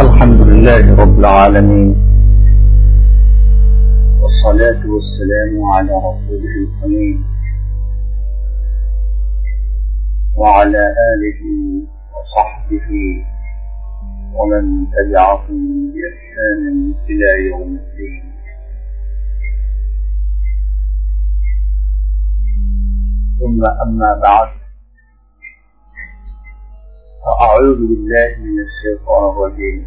الحمد لله رب العالمين. والصلاة والسلام على رسوله الأمين. وعلى آله وصحبه ومن تبعهم بإحسان إلى يوم الدين. ثم أما بعد. فأعوذ بالله من الشيطان الرجيم.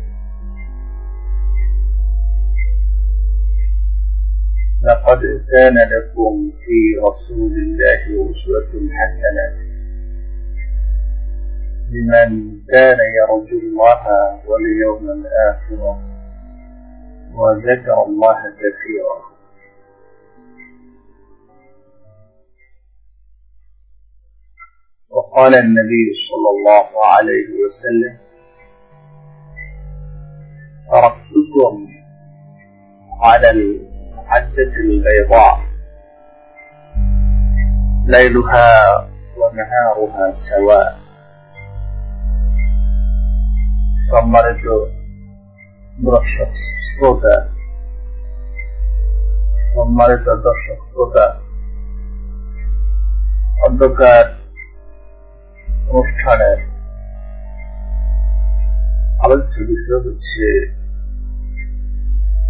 لقد كان لكم في رسول الله أسوة حسنة. لمن كان يرجو الله واليوم الآخر وذكر الله كثيرا. قال النبي صلى الله عليه وسلم تركتكم على المحجة البيضاء ليلها ونهارها سواء. ثم رجل برشق صدى ثم رجل برشق صدى. قد অনুষ্ঠানের আলোচ্য বিষয় হচ্ছে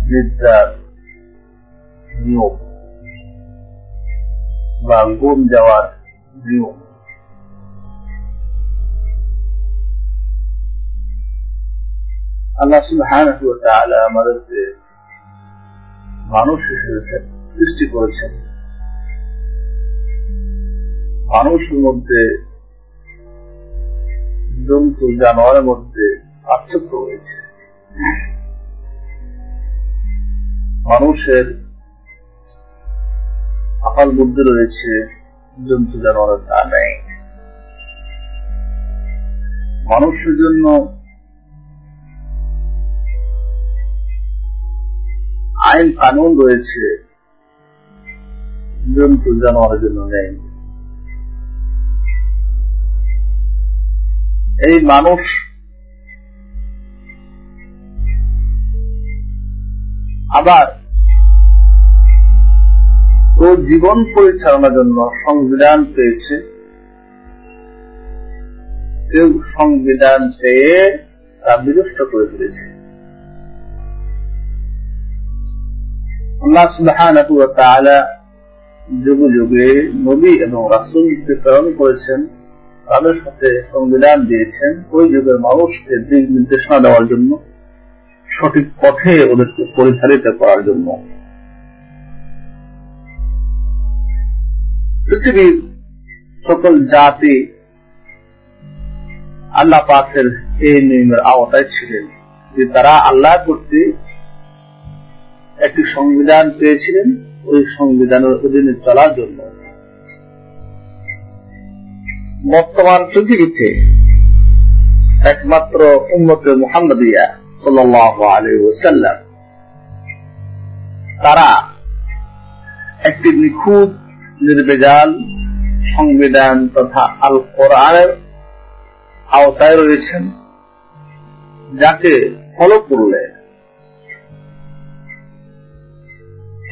বিদ্যার নিয়ম বা গুম যাওয়ার নিয়ম। আল্লাহ তাআলা আমাদেরকে মানুষ হিসেবে সৃষ্টি করেছেন। মানুষের মধ্যে জন্তু, জানোয়ারের মধ্যে পার্থক্য রয়েছে। মানুষের আকাল বুদ্ধি রয়েছে জন্তু জানোয়ারের তা নেই। মানুষের জন্য আইন, কানুন রয়েছে, জন্তু, জানোয়ারের জন্য নেই। এই মানুষ আবার ও জীবন পরিচালনার জন্য সংবিধান পেয়েছে। কেউ সংবিধান পেয়ে তা বিনষ্ট করে ফেলেছে। যুগে যুগে নবী এবং রাসূলকে প্রেরণ করেছেন। তাদের সাথে সংবিধান দিয়েছেন, ওই যুগের মানুষকে দিক নির্দেশনা দেওয়ার জন্য, সঠিক পথে ওদেরকে পরিচালিত করার জন্য। পৃথিবীর সকল জাতি আল্লাহ পাকের এই নিয়মের আওতায় ছিলেন, যে তারা আল্লাহ করতে একটি সংবিধান পেয়েছিলেন, ওই সংবিধানের অধীনে চলার জন্য। বর্তমান পৃথিবীতে একমাত্র উন্মত মুহাম্মদিয়া সাল্লাম তারা একটি নিখুঁত নির্বেজাল সংবিধান তথা আল কোরআনের আওতায় রয়েছেন, যাকে ফলো করলে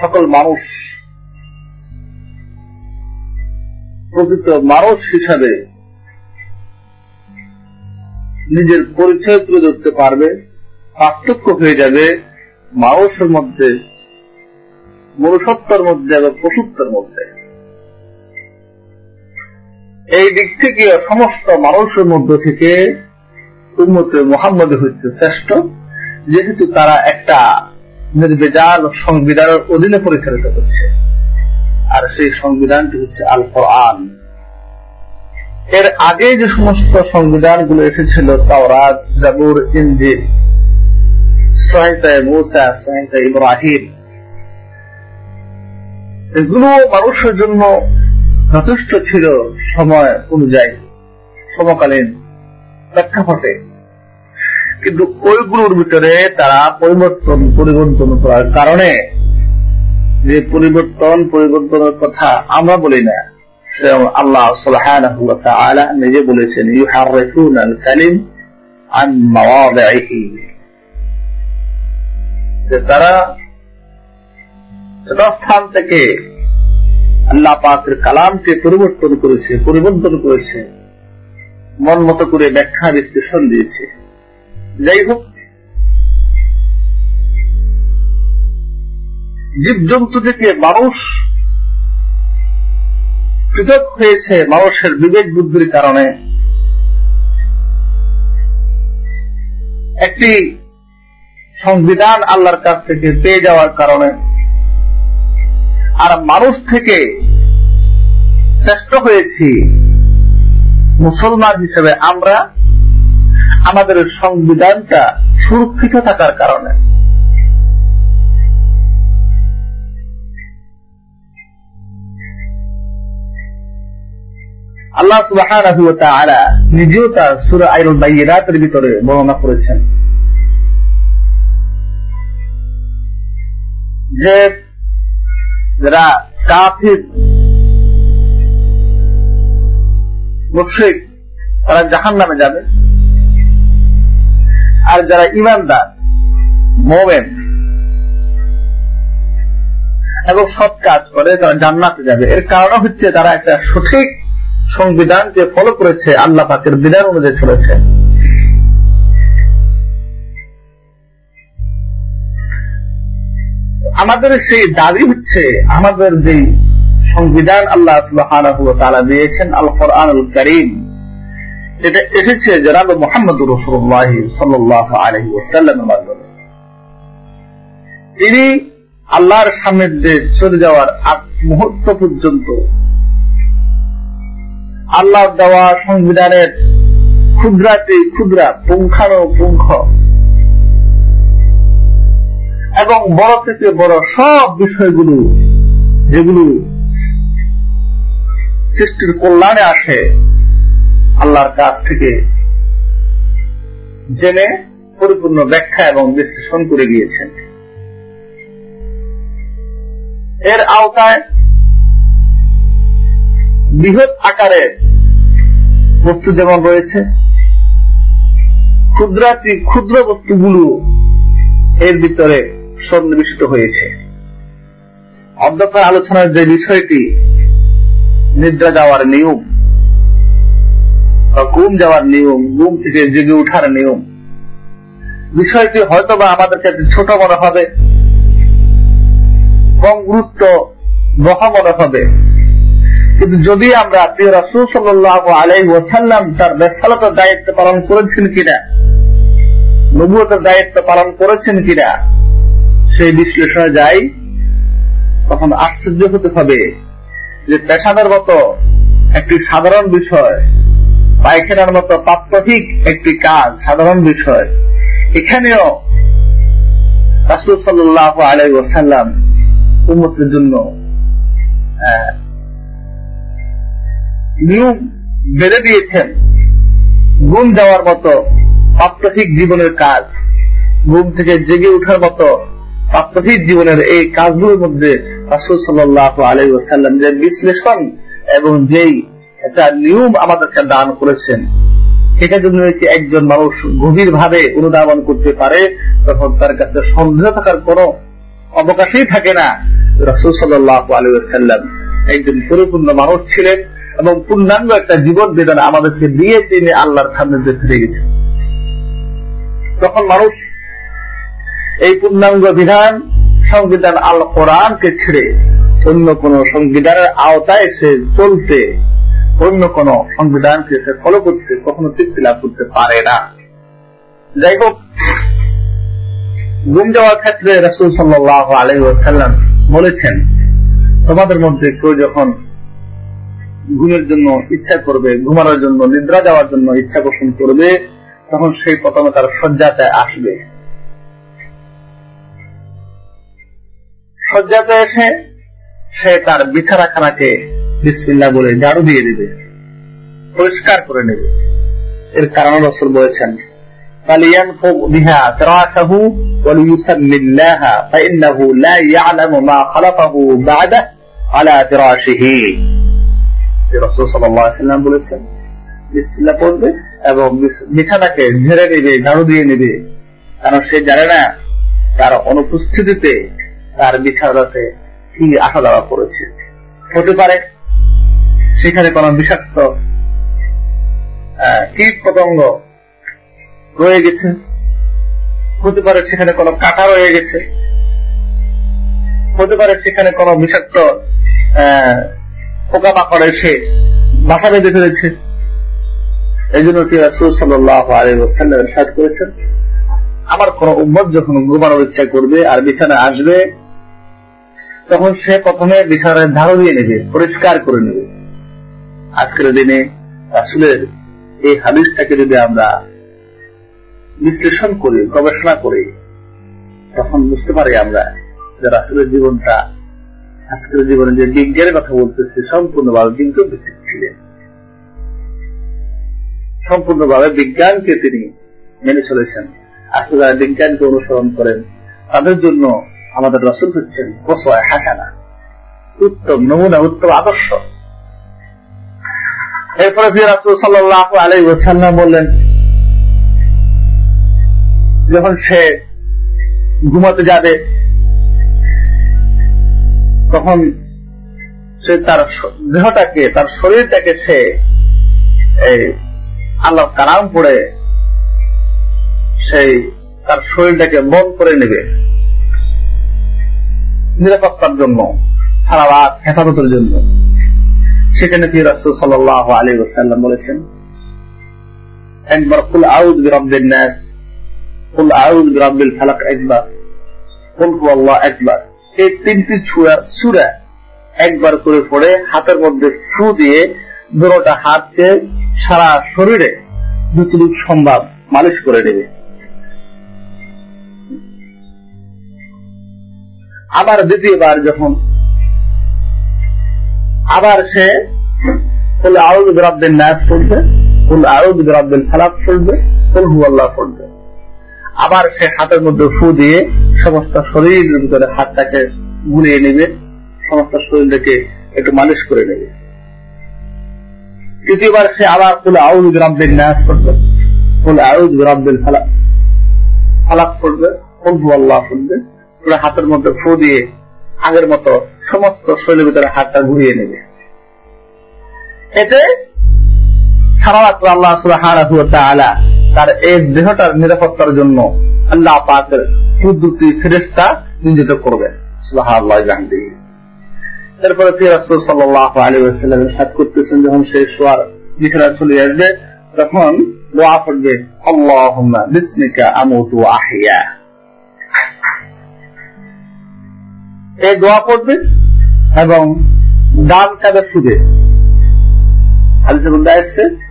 সকল মানুষ প্রকৃত মানুষ হিসাবে নিজের পরিচয় তুলে ধরতে পারবে, পার্থক্য হয়ে যাবে মানুষের মধ্যে, মনুষ্যত্বর মধ্যে এবং পশুত্বের মধ্যে। এই দিক থেকে সমস্ত মানুষের মধ্য থেকে উন্মতে মোহাম্মদ হচ্ছে শ্রেষ্ঠ, যেহেতু তারা একটা নির্বেজাল সংবিধানের অধীনে পরিচালিত করছে আর সেই সংবিধানটি হচ্ছে আল কোরআন এর আগে যে সমস্ত সংবিধানগুলো এসেছিল, তাওরাত, জাবুর সহায়তায় মৌসা ইব্রাহিম, এগুলো মানুষের জন্য যথেষ্ট ছিল সময় অনুযায়ী, সমকালীন প্রেক্ষাপটে। কিন্তু ওইগুলোর ভিতরে তারা পরিবর্তন পরিবর্তন করার কারণে যে পরিবর্তন, পরিবর্তনের কথা আমরা বলি না। আল্লাহ নিজে বলেছেন তারা যথাস্থান থেকে আল্লাহ পাকের কালামকে পরিবর্তন করেছে পরিবর্তন করেছে। মন মতো করে ব্যাখ্যা বিশ্লেষণ দিয়েছে। যাই হোক জীবজন্তু থেকে মানুষ পৃথক হয়েছে মানুষের বিবেক বুদ্ধির কারণে। একটি সংবিধান আল্লাহর কাছ থেকে পেয়ে যাওয়ার কারণে আর মানুষ থেকে শ্রেষ্ঠ হয়েছি মুসলমান হিসেবে আমরা আমাদের সংবিধানটা সুরক্ষিত থাকার কারণে। আল্লাহ সুবাহ নিজেও তার ভিতরে বর্ণনা করেছেন। যে যারা কাফির, মুশ্রিক, তারা জাহান নামে যাবে। আর যারা ইমানদার মোমেন, এবং সৎ কাজ করে তারা জান্নাতে যাবে। এর কারণ হচ্ছে তারা একটা সঠিক সংবিধানকে ফলো করেছে, আল্লাহ পাকের বিধান অনুযায়ী চলেছে। আমাদের সেই দাবি হচ্ছে, আমাদের যে সংবিধান আল্লাহ সুবাহ দিয়েছেন আল কোরআন করিম, এটা এসেছে জনাব মোহাম্মদ রসুল্লাহ সাল্লাহ আলহি ওসাল্লামের মাধ্যমে। তিনি আল্লাহর সান্নিধ্যে চলে যাওয়ার আগ মুহূর্ত পর্যন্ত আল্লাহ দেওয়া সংবিধানের ক্ষুদ্রাতে ক্ষুদ্রা পুঙ্খানো পুঙ্খ এবং বড় থেকে বড় সব বিষয়গুলো, যেগুলো সৃষ্টির কল্যাণে আসে, আল্লাহর কাছ থেকে জেনে পরিপূর্ণ ব্যাখ্যা এবং বিশ্লেষণ করে গিয়েছেন। এর আওতায় বৃহৎ আকারের বস্তু যেমন রয়েছে। ক্ষুদ্রাতি, ক্ষুদ্র বস্তুগুলো এর ভিতরে সন্নিবিষ্ট হয়েছে। অধ্যক্ষের আলোচনার যে বিষয়টি, নিদ্রা যাওয়ার নিয়ম বা ঘুম যাওয়ার নিয়ম, ঘুম থেকে জেগে ওঠার নিয়ম, বিষয়টি হয়তো বা আমাদের কাছে ছোট মনে হবে, কম গুরুত্ব বহা মনে হবে। কিন্তু যদি আমরা প্রিয় রাসুল সাল্লাহ আলাই ওসাল্লাম তার বেসালতের দায়িত্ব পালন করেছেন কিনা, নবুয়তের দায়িত্ব পালন করেছেন কিনা, সেই বিশ্লেষণে যাই, তখন আশ্চর্য হতে হবে যে পেশাদার মতো একটি সাধারণ বিষয়, পায়খানার মতো প্রাত্যহিক একটি কাজ সাধারণ বিষয়, এখানেও রাসুল সাল্লাহ আলাই ওসাল্লাম উন্মতের জন্য নিয়ম বেঁধে দিয়েছেন। ঘুম যাওয়ার মতো প্রাত্যহিক জীবনের কাজ, ঘুম থেকে জেগে ওঠার মতো প্রাত্যহিক জীবনের এই কাজগুলোর মধ্যে রাসুল সাল্লাহ আলাই ওসাল্লাম যে বিশ্লেষণ এবং যেই একটা নিয়ম আমাদেরকে দান করেছেন সেটা যদি একজন মানুষ গভীর ভাবে অনুধাবন করতে পারে, তখন তার কাছে সন্দেহ থাকার কোন অবকাশই থাকে না। রসুল সাল্লাহ আলী সাল্লাম একজন পরিপূর্ণ মানুষ ছিলেন। এবং পূর্ণাঙ্গ একটা জীবন বিধান আমাদেরকে দিয়ে তিনি আল্লাহর সামনে ফিরে গেছেন তখন মানুষ এই পূর্ণাঙ্গ বিধান সংবিধান আল কোরআনকে ছেড়ে অন্য কোন সংবিধানের আওতায় সে চলতে, অন্য কোন সংবিধানকে সে ফলো করতে, কখনো তৃপ্তি লাভ করতে পারে না। যাই হোক, গুম যাওয়ার ক্ষেত্রে রসুল সাল্লাহ আলহাম বলেছেন, তোমাদের মধ্যে কেউ যখন ঘুমের জন্য ইচ্ছা করবে ঘুমানোর জন্য নিদ্রা যাওয়ার জন্য ইচ্ছা পোষণ করবে তখন সেই প্রথমে তার শয্যাতে আসবে শয্যাতে এসে সে তার বিছানাখানাকে বিসমিল্লা বলে ঝাড়ু দিয়ে দেবে পরিষ্কার করে নেবে এর কারণ রসুল বলেছেন فلينفض بها فراشه وليسمي الله فإنه لا يعلم ما خلقه بعده على فراشه রসুল সাল্লাম বলেছেন বিসমিল্লা পড়বে এবং বিছানাকে ঝেড়ে নেবে, ঝাড়ু দিয়ে নেবে। কারণ সে জানে না, তার অনুপস্থিতিতে তার বিছানাতে কি আসা দেওয়া করেছে। হতে পারে সেখানে কোন বিষাক্ত কীট পতঙ্গ রয়ে গেছে। হতে পারে সেখানে কোনো কাটা রয়ে গেছে। হতে পারে সেখানে কোনো বিষাক্ত পোকা পাকড় এসে বাসা বেঁধে ফেলেছে। এই জন্য কি রাসুল সাল্লাহ সাজ করেছেন? আমার কোন উম্মত যখন ঘুমানোর ইচ্ছা করবে আর বিছানা আসবে, তখন সে প্রথমে বিছানায় ঝাড়ু দিয়ে নেবে, পরিষ্কার করে নেবে। আজকের দিনে রাসুলের এই হাদিসটাকে যদি আমরা বিশ্লেষণ করি, গবেষণা করি, তখন বুঝতে পারি আমরা যে রাসুলের জীবনটা আজকের জীবনে যে বিজ্ঞানের কথা বলতেছে, সম্পূর্ণভাবে ভিত্তিক ছিলেন। সম্পূর্ণভাবে বিজ্ঞানকে তিনি মেনে চলেছেন। আজকে যারা বিজ্ঞানকে অনুসরণ করেন, তাদের জন্য আমাদের রসুল হচ্ছেন কোসয় হাসানা, উত্তম, নমুনা, উত্তম আদর্শ। এরপরে রাসুল সাল্লাহ আলাই ওসাল্লাম বললেন, যখন সে ঘুমাতে যাবে তখন সে তার দেহটাকে, তার শরীরটাকে সে আল্লাহ কালাম পড়ে সেই তার শরীরটাকে মন করে নেবে। নিরাপত্তার জন্য সারা রাত হেফাজতের জন্য। সেখানে কি রাসুল সাল্লাহ আলী ওসাল্লাম বলেছেন, একবার কুল আউদ বিরব্বিন নাস, কুল আউদ বিরব্বিল ফালাক একবার, কুল আল্লাহ একবার। এই তিনটি সুরা একবার করে পড়ে হাতের মধ্যে ফু দিয়ে দুটা হাতকে সারা শরীরে যতটুকু সম্ভব মালিশ করে নেবে। আবার দ্বিতীয়বার যখন আবার সে কুল আউদ বিরব্বিন নাস পড়বে, কুল আউদ বিরব্বিল ফালাক পড়বে, কুল হু আল্লাহ আবার সে হাতের মধ্যে ফু দিয়ে সমস্ত শরীরের ভিতরে হাতটাকে ঘুরিয়ে নেবে, সমস্ত শরীরটাকে একটু মালিশ করে নেবে। তৃতীয়বার সে আবার কুল আউদ বিরব্বিন নাস পড়বে কুল আউদ বিরব্বিল ফালাক। ফালাক কুল হু আল্লাহ পড়বে পুরো হাতের মধ্যে ফু দিয়ে আগের মতো সমস্ত শরীরের ভিতরে হাতটা ঘুরিয়ে নেবে। এতে সারা রাত্র আল্লাহ সুবাহ তার এই দেহটার নিরাপত্তার জন্য আল্লাহ পাকের কুদ্দুতি ফেরেস্তা নিয়োজিত করবেন ফিরাসুল সাল্লাহ আলী করতেছেন যখন সে শোয়ার বিছানা চলে আসবে, তখন দোয়া বিস্মিকা আমুতু আহিয়া। এই দোয়া পড়বে এবং ডান কাদের সুদে হাদিসে এসছে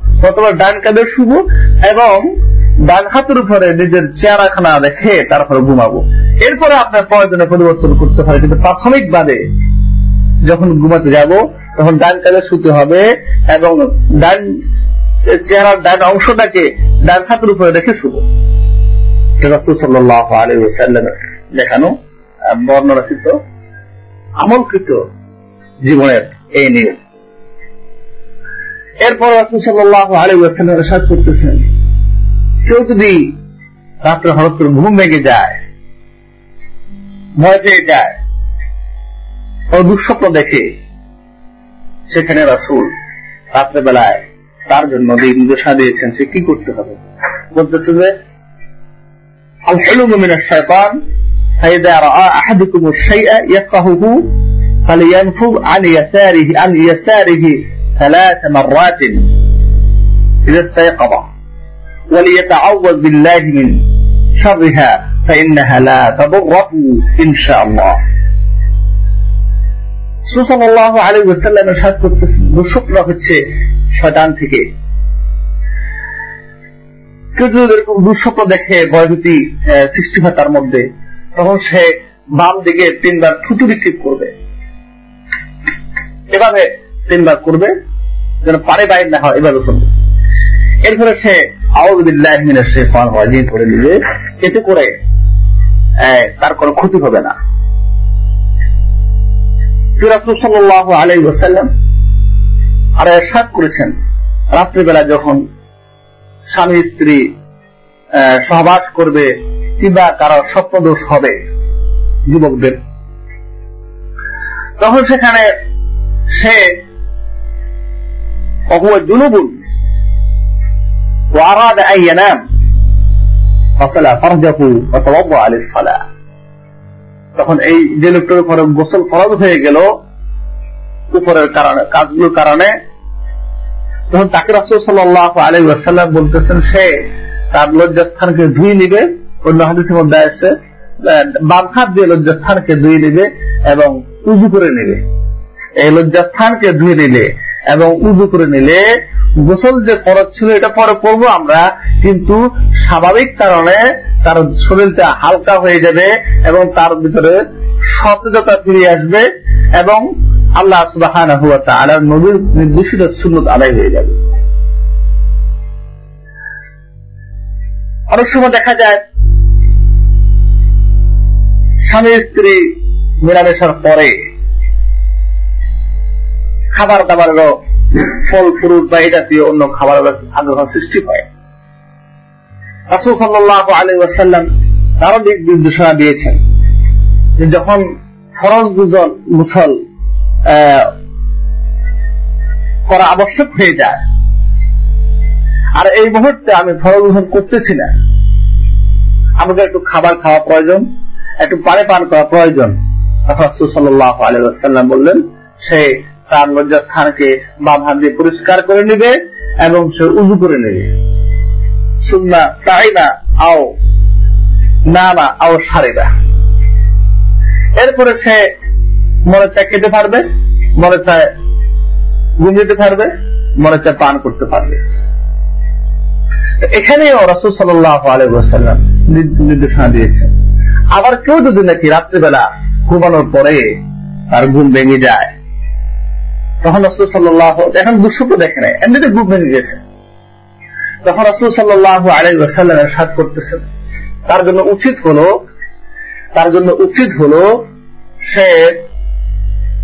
প্রথমে ডান কাঁধে শুভ এবং ডান হাতের উপরে নিজের চেহারাখানা রেখে তারপরে ঘুমাবো। এরপরে আপনার প্রয়োজনে পরিবর্তন করতে পারে, কিন্তু প্রাথমিক বাদে যখন ঘুমাতে যাব, তখন ডান কাঁধে শুতে হবে এবং ডান চেহারার ডান অংশটাকে ডান হাতের উপরে রেখে শুভ দেখানো, বর্ণনাকৃত, আমলকৃত জীবনের এই নিয়ম। এরপর রাসুল্লাহ আলী ওয়াসাল্লাম সাজ করতেছেন কেউ যদি রাত্রে হঠাৎ করে ঘুম ভেঙে যায় ভয় পেয়ে যায় ও দুঃস্বপ্ন দেখে সেখানে রাসুল রাত্রেবেলায় তার জন্য দিন দোষা দিয়েছেন সে কি করতে হবে বলতেছে যে আল হেলুম মিনার শয়তান فإذا رأى أحدكم الشيء يفقهه فلينفض عن يساره عن يساره ثلاث مرات إذا استيقظ وليتعوذ بالله من شرها فإنها لا تضره إن شاء الله সুসাল্লাহ আলী ওসাল্লাম সাত করতেছেন দুঃস্বপ্ন হচ্ছে শয়তান থেকে কেউ যদি এরকম দুঃস্বপ্ন দেখে ভয়ভীতি সৃষ্টি হয় তার মধ্যে তখন সে বাম দিকে তিনবার থুতু নিক্ষেপ করবে এভাবে তিনবার করবে যেন পারে বাইর না হয়, এভাবে করবে। এরপরে সে সে ফান করে নিবে এতে করে তার কোনো ক্ষতি হবে না। সাল্লাহ আলাই ওসাল্লাম আর এরশাদ করেছেন, রাত্রিবেলা যখন স্বামী, স্ত্রী সহবাস করবে, কিংবা কারও স্বপ্নদোষ হবে যুবকদের, তখন সেখানে সে وهو جنوب وأراد أن ينام فصل فرجه وتوضأ للصلاة তখন এই যে লোকটার উপরে গোসল ফরজ হয়ে গেল উপরের কারণে কাজগুলোর কারণে তখন তাকে রাসুল সাল্লাহ আলী ওয়াসাল্লাম বলতেছেন সে তার লজ্জাস্থানকে ধুই নিবে অন্য হাদিসের মধ্যে আছে বাম হাত দিয়ে লজ্জাস্থানকে ধুই নিবে এবং উজু করে নিবে এই লজ্জাস্থানকে ধুয়ে নিলে এবং উজু করে নিলে গোসল যে ফরজ ছিল এটা পরে করব আমরা, কিন্তু স্বাভাবিক কারণে তার শরীরটা হালকা হয়ে যাবে এবং তার ভিতরে সতেজতা ফিরে আসবে এবং আল্লাহ সুবাহ নবীর নির্দেশিত সুন্নত আদায় হয়ে যাবে। অনেক সময় দেখা যায়, স্বামী স্ত্রী মেলামেশার পরে খাবার দাবারেরও ফল, ফ্রুট বা এই জাতীয় অন্য খাবার আগ্রহ সৃষ্টি হয় রাসুল সাল্লাহ আলী ওয়াসাল্লাম তারও দিক নির্দেশনা দিয়েছেন যখন ফরজ দুজন মুসল করা আবশ্যক হয়ে যায়, আর এই মুহূর্তে আমি ফরজ দুজন করতেছি না। আমাকে একটু খাবার খাওয়া প্রয়োজন, একটু পানি পান করা প্রয়োজন। রাসুল সাল্লাহ আলী ওয়াসাল্লাম বললেন, সে তার লজ্জাস্থানকে বাম হাত দিয়ে পরিষ্কার করে নিবে এবং সে উজু করে নেবে। সুন্না তাই না আও না না আও সারেরা এরপরে সে মনে চায় খেতে পারবে, মনে চায় যেতে পারবে, মনে চায় পান করতে পারবে। এখানেও রসুল সাল্লাহ আলহাম নির্দেশনা দিয়েছে আবার কেউ যদি নাকি রাত্রিবেলা ঘুমানোর পরে তার ঘুম ভেঙে যায় তখন রসুল সাল্লাহ এখন দুঃস্বপ্ন দেখে নেয় এমনিতে ঘুম ভেঙে গেছে তখন রসুল সাল্লাহ আলাই সাল্লামের সাত করতেছেন। তার জন্য উচিত হলো, তার জন্য উচিত হলো সে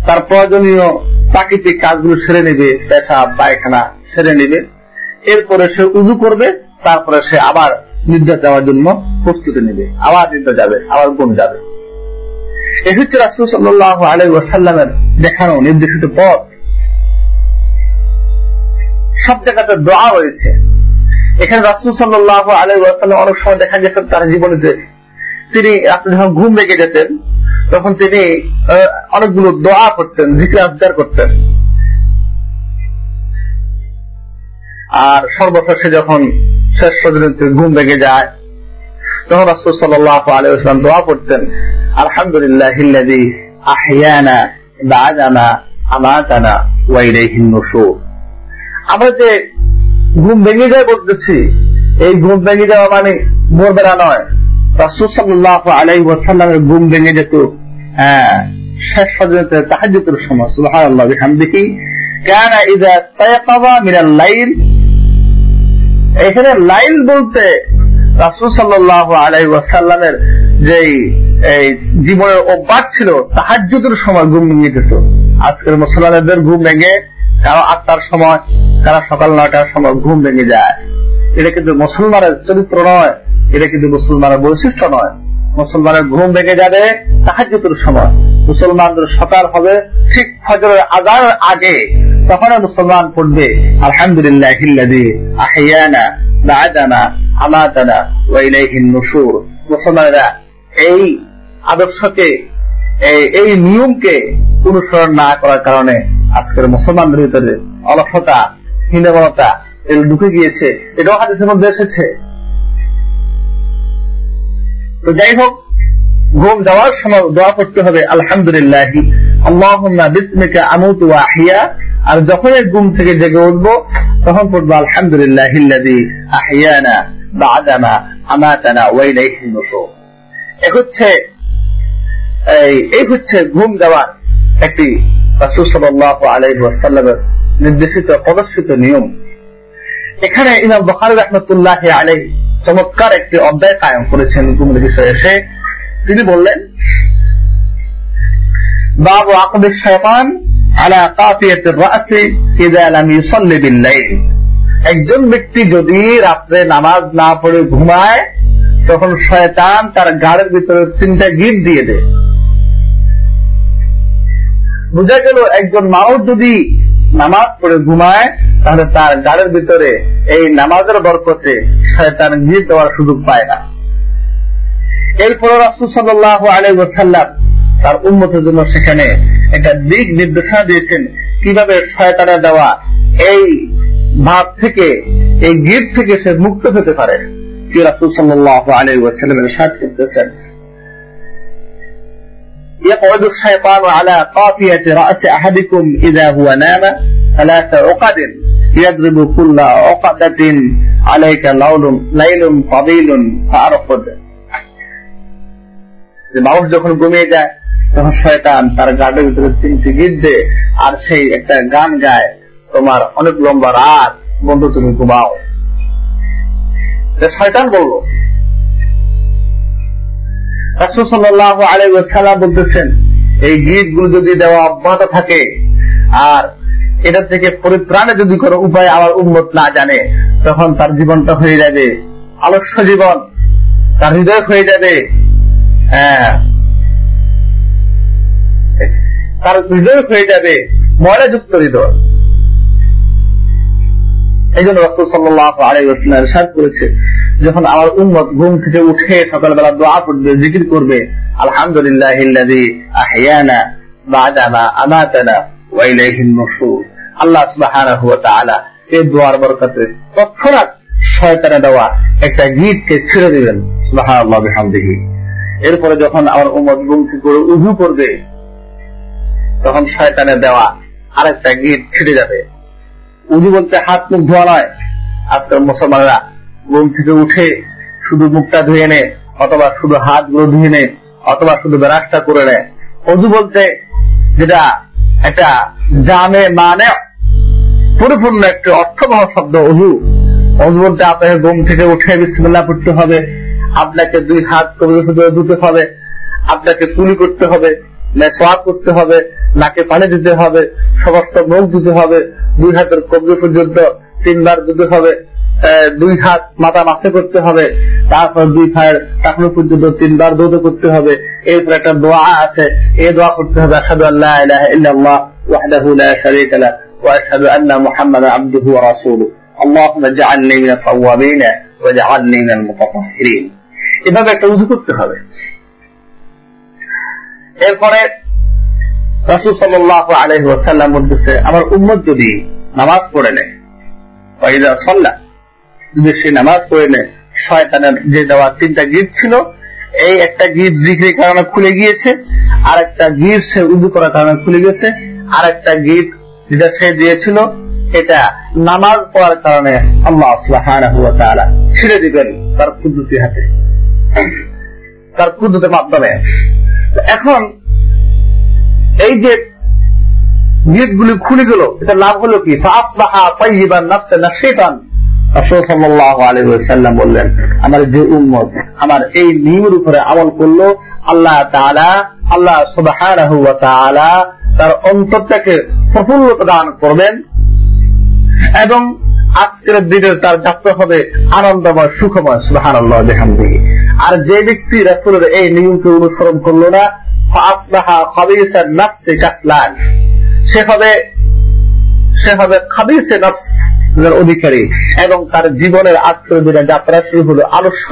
তার প্রয়োজনীয় প্রাকৃতিক কাজগুলো সেরে নেবে, পেশা, পায়খানা সেরে নেবে। এরপরে সে উজু করবে, তারপরে সে আবার নির্দেশ দেওয়ার জন্য প্রস্তুতি নেবে। আবার নির্দেশ যাবে, আবার গুম যাবে। এ হচ্ছে রাসুল সাল্লাহ আলাই ওয়াসাল্লামের দেখানো, নির্দেশিত পথ। সব জায়গাতে দোয়া রয়েছে। এখানে রাসুল সাল্লাহ আলাই ওয়াসাল্লাম অনেক সময় দেখা গেছে তার জীবনে তিনি আপনি যখন ঘুম লেগে যেতেন, তখন তিনি অনেকগুলো দোয়া করতেন, জিকির আবদার করতেন। আর সর্বশেষে যখন শেষ পর্যন্ত ঘুম ভেঙে যায়, তখন রাসুল সাল্লাহ আলাইসলাম দোয়া করতেন, আলহামদুলিল্লাহ আহিয়ানা দাজানা আমাতানা ওয়াইলাইহিন নুশুর। আমরা যে ঘুম ভেঙে যায় বলতেছি, এই ঘুম ভেঙে যাওয়া মানে মরবেলা নয়। রাসুল সাল্লাহ আলাই ওয়াসাল্লামের ঘুম ভেঙে যেত হ্যাঁ শেষ পর্যন্ত তাহাজুতের সময় সুবাহ কেন ইদা এখানে লাইল বলতে রাসুল সাল্লাহ আলাই ওয়াসাল্লামের যেই, এই জীবনের অভ্যাস ছিল তাহাজুতের সময় ঘুম ভেঙে যেত। আজকের মুসলমানদের ঘুম ভেঙে কারও আটটার সময় কারও সকাল নয়টার সময় ঘুম ভেঙে যায়। এটা কিন্তু মুসলমানের চরিত্র নয়, এটা কিন্তু মুসলমানের বৈশিষ্ট্য নয়। মুসলমানের ঘুম ভেঙে যাবে তাহাজুতের সময়। মুসলমানদের সকাল হবে ঠিক ফজরের আজার আগে তখন মুসলমান পড়বে আলহামদুলিল্লাহ আহিয়ানা দাদানা আমাতানা ওয়াইলাইহিন নুশুর। মুসলমানেরা এই আদর্শকে এই নিয়মকে অনুসরণ না করার কারণে আজকের মুসলমানদের ভিতরে অলসতা হীনবনতা এগুলো ঢুকে গিয়েছে, এটাও হাদিসের মধ্যে এসেছে। তো যাই হোক, ঘুম যাওয়ার সময় দোয়া করতে হবে, আলহামদুলিল্লাহ, আল্লাহুম্মা বিসমিকা আমুতু ওয়া আহিয়া, আর যখন ঘুম থেকে জেগে উঠবো, তখন পড়ব আলহামদুলিল্লাহ আহিয়ানা বাদানা আমাতানা ওয়া ইলাইহি নুশুর এ হচ্ছে এই হচ্ছে ঘুম দেওয়ার একটি নির্দেশিত, প্রদর্শিত নিয়ম। এখানে ইমাম বখারি রহমতুল্লাহ আলাই চমৎকার একটি অধ্যায় কায়ম করেছেন ঘুমের বিষয়ে। এসে তিনি বললেন, বাবু আকদের শয়তান আলা কাফিয়াতের রাসি ইদা লাম ইউসাল্লি বিল একজন ব্যক্তি যদি রাত্রে নামাজ না পড়ে ঘুমায়, তখন শয়তান তার গাড়ের ভিতরে তিনটা গিট দিয়ে দেয়। বোঝা গেল একজন মানুষ যদি নামাজ পড়ে ঘুমায়, তাহলে তার গাড়ের ভিতরে এই নামাজের বরকতে শয়তান গিট দেওয়ার সুযোগ পায় না। এরপর রাসুল সাল্লাহ আলী ওসাল্লাম তার উন্মতের জন্য সেখানে একটা দিক নির্দেশনা দিয়েছেন, কীভাবে শয়তানে দেওয়া এই ভাব থেকে, এই গিট থেকে সে মুক্ত হতে পারে। কি রাসুল সাল্লাহ আলী ওয়াসাল্লামের সাথ করতেছেন? يقعد الشيطان على قافية رأس أحدكم إذا هو نام ثلاث عقد يضرب كل عقدة عليك ليل ليل طويل فأرقد মানুষ যখন ঘুমিয়ে যায় তখন শয়তান তার গাড়ির ভিতরে তিনটি গীত দেয় আর সেই একটা গান গায় তোমার অনেক লম্বা রাত বন্ধু তুমি ঘুমাও শয়তান বলল বলতেছেন, এই গুলো যদি দেওয়া অব্যাহত থাকে, আর এটা থেকে পরিত্রাণে যদি কোনো উপায় আমার না জানে, তখন তার জীবনটা হয়ে যাবে আলস্য জীবন, তার হৃদয় হয়ে যাবে হ্যাঁ। তার হৃদয় হয়ে যাবে ময়লাযুক্ত হৃদয়। এই জন্য রসুল সাল্লাহ সাদ করেছে, যখন আমার উন্মত ঘুম থেকে উঠে সকালবেলা দোয়া পড়বে জিকির করবে, আলহামদুলিল্লাহ আল্লাহ এই দোয়ার বরকতে তৎক্ষণাৎ শয়তানে দেওয়া একটা গীতকে ছেড়ে দিবেন। এরপরে যখন আমার উম্মত ঘুম থেকে উজু করবে, তখন শয়তানে দেওয়া আরেকটা গীত ছিটে যাবে। উজু বলতে হাত মুখ ধোয়া নয়। আজকাল মুসলমানরা ঘুম থেকে উঠে শুধু মুখটা ধুয়ে নে অথবা শুধু হাতগুলো ধুয়ে নে অথবা শুধু বেরাসটা করে নেয়। অজু বলতে যেটা একটা জামে মানে পরিপূর্ণ একটি অর্থবহ শব্দ অজু। অজু বলতে আপনাকে ঘুম থেকে উঠে বিসমিল্লাহ পড়তে হবে, আপনাকে দুই হাত কবির ধুতে হবে, আপনাকে তুলি করতে হবে সোয়াব করতে হবে নাকে পানি দিতে হবে সমস্ত মুখ দিতে হবে দুই হাতের কবজি পর্যন্ত তিনবার দিতে হবে দুই হাত মাথা মাসে করতে হবে তারপর দুই ফায়ের টাকনো পর্যন্ত তিনবার দৌদ করতে হবে এরপর একটা দোয়া আছে এই দোয়া করতে হবে আসাদু আল্লাহ ইলাহা ইল্লাল্লাহ ওয়াহদাহু লা শারীকা লা ওয়া আশহাদু আন্না মুহাম্মাদান আবদুহু ওয়া রাসূলুহু اللهم اجعلني من التوابين واجعلني من المتطهرين এভাবে একটা উজু করতে হবে এরপরে রাসুল সাল্লাহ আলহ ওয়াসাল্লাম বলতেছে, আমার উম্মত যদি নামাজ পড়ে নেয় সল্লা যদি সে নামাজ পড়ে নেয়, শয়তানের যে দেওয়া তিনটা গীত ছিল, এই একটা গীত জিকির কারণে খুলে গিয়েছে আর একটা গীত সে উদু করার কারণে খুলে গেছে আর একটা গীত যেটা সে দিয়েছিল, এটা নামাজ পড়ার কারণে আল্লাহ ছেড়ে দিবেন তার কুদ্দুতি হাতে। তার কুদ্দুতের মাধ্যমে। এখন, এই যে গীতগুলি খুলে গেল এটা লাভ হলো কি? বললেন, আমার যে উম্মত, আমার এই নিয়মের উপরে আমল করল, আল্লাহ তাআলা, আল্লাহ সুবাহ তার অন্তরটাকে প্রফুল্লতা দান করবেন এবং আজকের দিনে তার যাত্রা হবে আনন্দময়, সুখময় সুবাহান আল্লাহ দেখান দিকে আর যে ব্যক্তি রাসুলের এই নিয়মকে অনুসরণ করল না সে হবে সে হবে খাবিসে নফস অধিকারী এবং তার জীবনের দিনে যাত্রা শুরু হলো আলস্য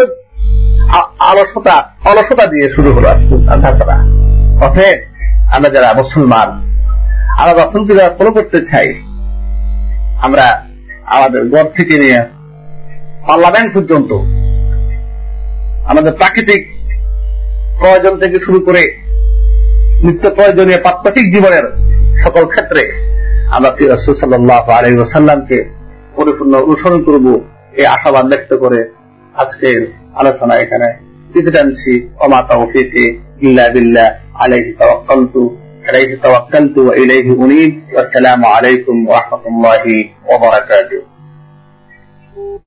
অলসতা অলসতা দিয়ে শুরু হলো যাত্রা। অতএব, আমরা যারা মুসলমান, আমরা রসুলকে যারা ফলো করতে চাই, আমরা আমাদের গড় থেকে নিয়ে পার্লামেন্ট পর্যন্ত আমাদের প্রাকৃতিক প্রয়োজন থেকে শুরু করে নিত্য প্রয়োজনীয় প্রাত্যিক জীবনের সকল ক্ষেত্রে আমরা কি রসুল পরিপূর্ণ অনুসরণ করব এই আশাবাদ ব্যক্ত করে আজকের আলোচনা এখানে। বিদায় নিচ্ছি। অমাতা ওফিকে ইল্লা বিল্লা আলাইহি তাওয়াক্কালতু। عليه توكلت وإليه أنيب والسلام عليكم ورحمة الله وبركاته.